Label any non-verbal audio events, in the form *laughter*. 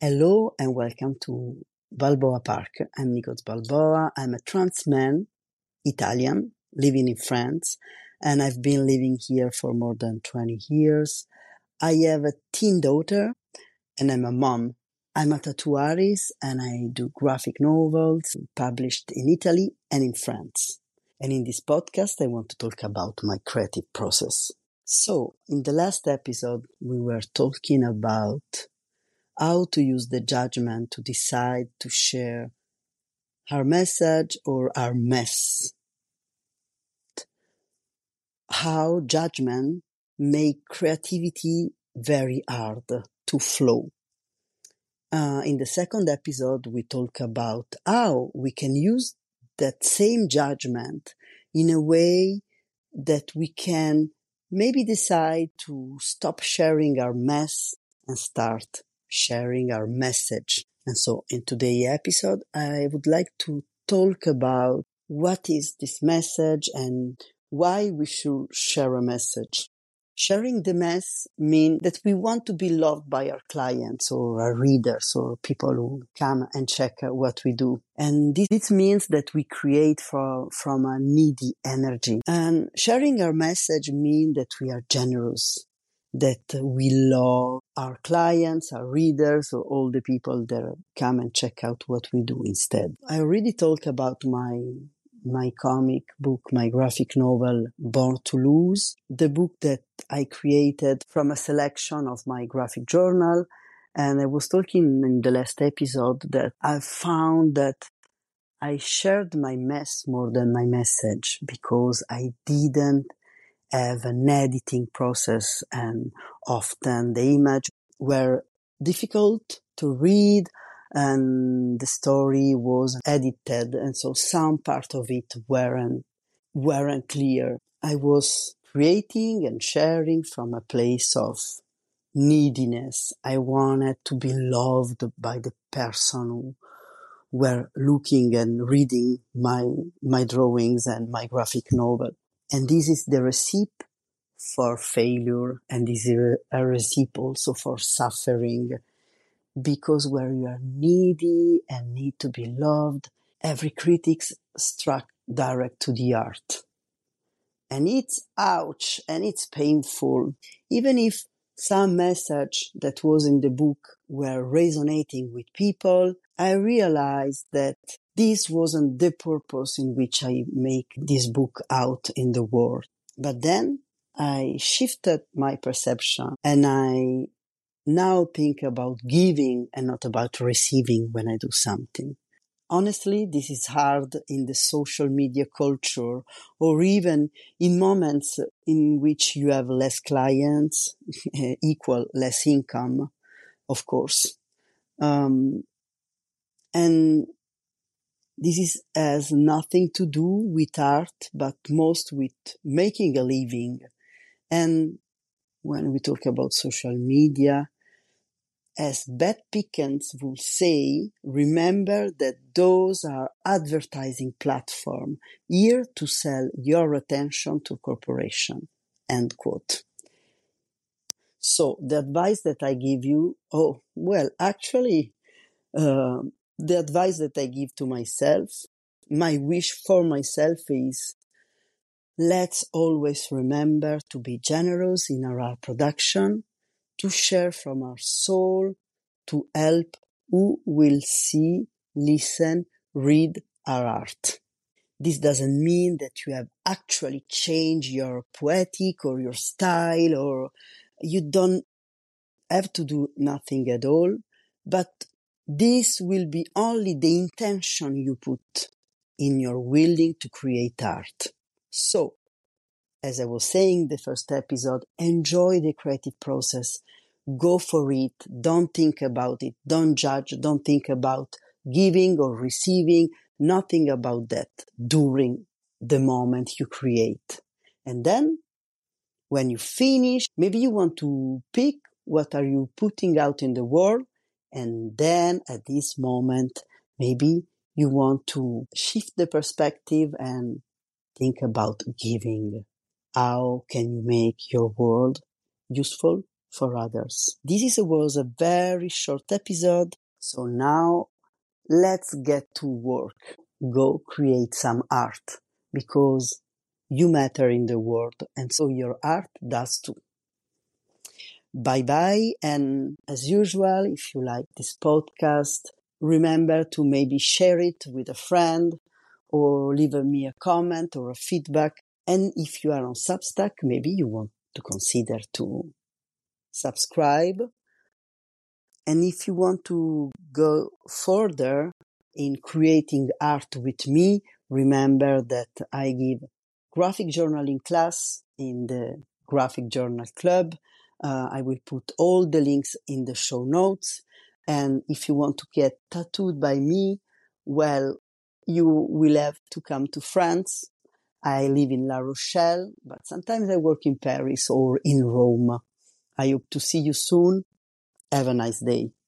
Hello and welcome to Balboa Park. I'm Nicoz Balboa. I'm a trans man, Italian, living in France, and I've been living here for more than 20 years. I have a teen daughter and I'm a mom. I'm a tattoo artist and I do graphic novels published in Italy and in France. And in this podcast, I want to talk about my creative process. So, in the last episode, we were talking about how to use the judgment to decide to share our message or our mess. How judgment make creativity very hard to flow. Uh, in the second episode, we talk about how we can use that same judgment in a way that we can maybe decide to stop sharing our mess and start sharing our message. And so in today's episode, I would like to talk about what is this message and why we should share a message. Sharing the mess means that we want to be loved by our clients or our readers or people who come and check what we do. And this means that we create for, from a needy energy. And sharing our message means that we are generous that we love our clients, our readers, or all the people that come and check out what we do instead. I already talked about my my comic book, my graphic novel, Born to Lose, the book that I created from a selection of my graphic journal. And I was talking in the last episode that I found that I shared my mess more than my message because I didn't have an editing process and often the image were difficult to read and the story was edited and so some part of it weren't weren't clear. I was creating and sharing from a place of neediness. I wanted to be loved by the person who were looking and reading my my drawings and my graphic novel. And this is the recipe for failure and this is a recipe also for suffering because where you are needy and need to be loved, every critic struck direct to the heart. And it's ouch and it's painful. Even if some message that was in the book were resonating with people, I realized that this wasn't the purpose in which I make this book out in the world. But then I shifted my perception and I now think about giving and not about receiving when I do something. Honestly, this is hard in the social media culture or even in moments in which you have less clients, *laughs* equal less income, of course. Um, and this is, has nothing to do with art, but most with making a living. And when we talk about social media, as Beth Pickens will say, remember that those are advertising platforms here to sell your attention to corporation. End quote. So the advice that I give you, oh, well, actually, uh, the advice that I give to myself, my wish for myself is let's always remember to be generous in our production, to share from our soul, to help who will see, listen, read our art. This doesn't mean that you have actually changed your poetic or your style or you don't have to do nothing at all, but this will be only the intention you put in your willing to create art. So, as I was saying the first episode, enjoy the creative process. Go for it. Don't think about it. Don't judge. Don't think about giving or receiving. Nothing about that during the moment you create. And then when you finish, maybe you want to pick what are you putting out in the world and then at this moment, maybe you want to shift the perspective and think about giving. How can you make your world useful for others. This was a very short episode. So now let's get to work. Go create some art because you matter in the world and so your art does too. Bye bye. And as usual, if you like this podcast, remember to maybe share it with a friend or leave me a comment or a feedback. And if you are on Substack, maybe you want to consider to subscribe. And if you want to go further in creating art with me, remember that I give graphic journaling class in the Graphic Journal Club. Uh, I will put all the links in the show notes. And if you want to get tattooed by me, well, you will have to come to France. I live in La Rochelle, but sometimes I work in Paris or in Rome. I hope to see you soon. Have a nice day.